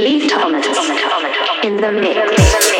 Lee Thomas in the mix.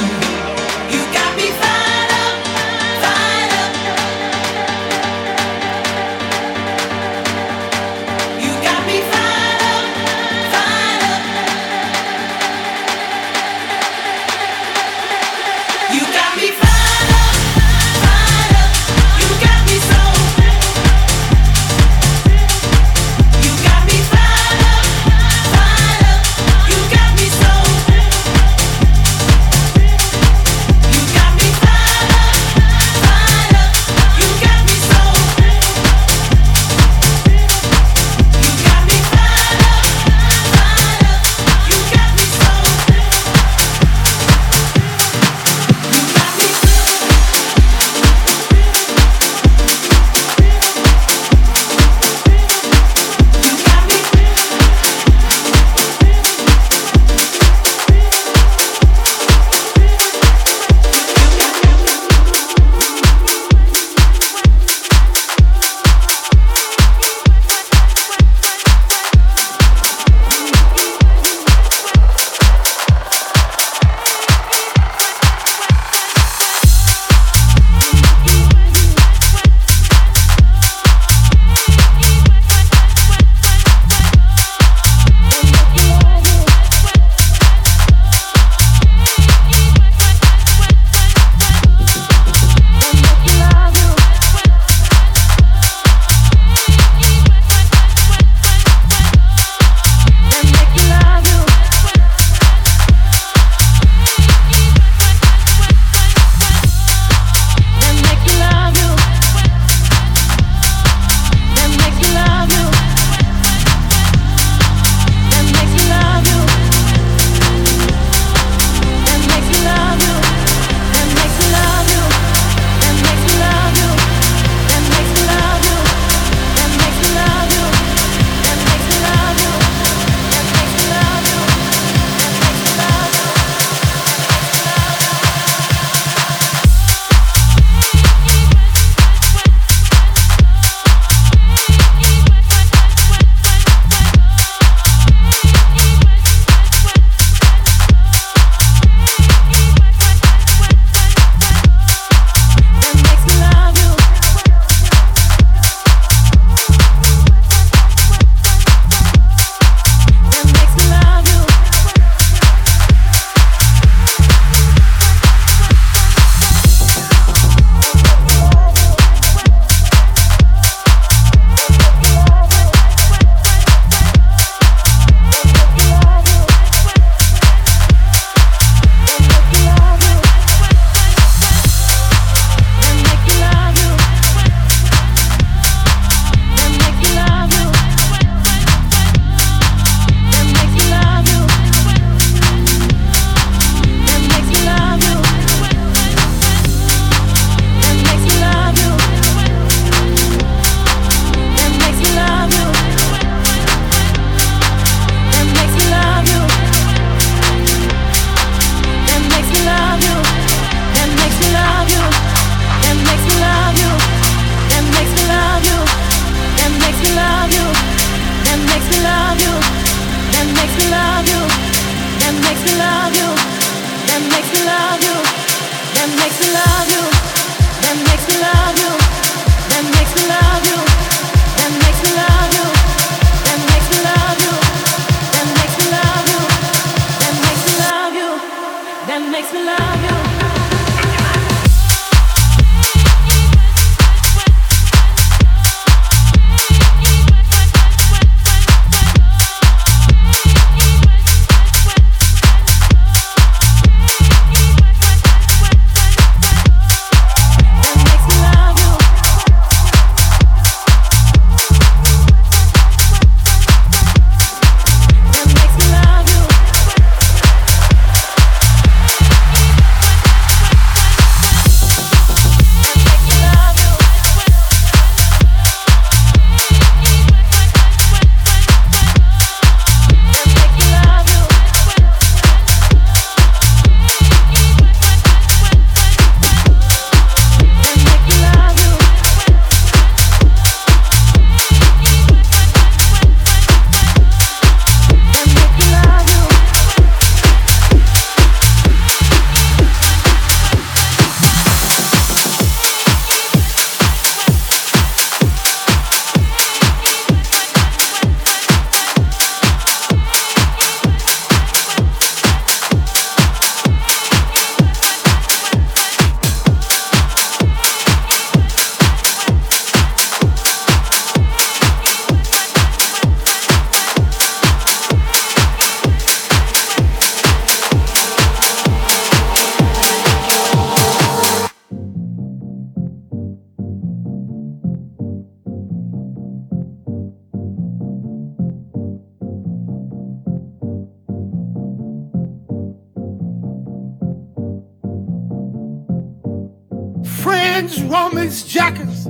Friends, Romans, jackers.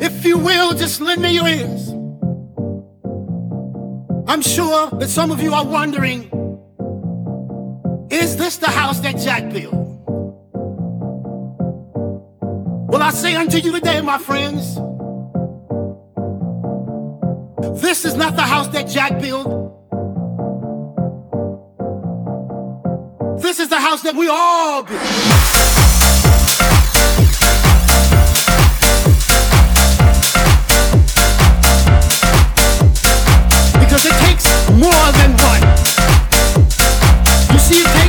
If you will, just lend me your ears. I'm sure that some of you are wondering is this the house that Jack built? Well, I say unto you today, my friends, this is not the house that Jack built. This is the house that we all build. More than one. You see,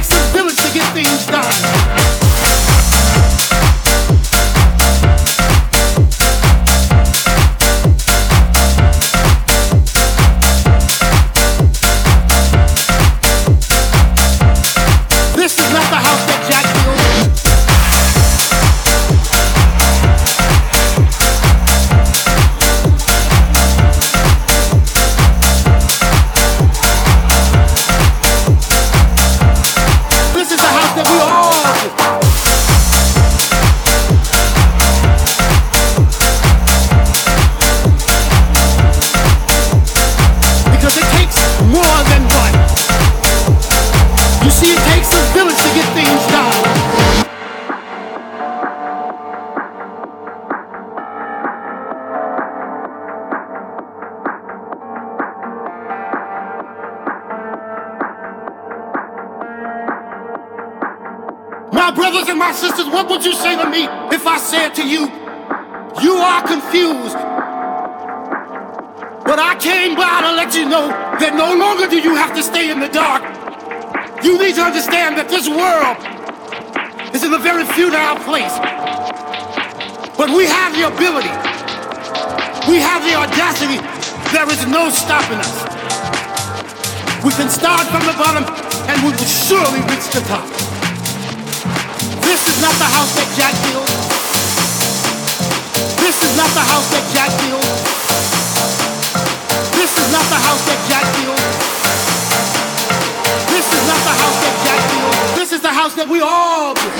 are confused? But I came by to let you know that no longer do you have to stay in the dark. You need to understand that this world is in a very futile place. But we have the ability, we have the audacity. There is no stopping us. We can start from the bottom and we will surely reach the top. This is not the house that Jack built. This is not the house that Jack built. This is not the house that Jack built. This is not the house that Jack built. This is the house that we all built.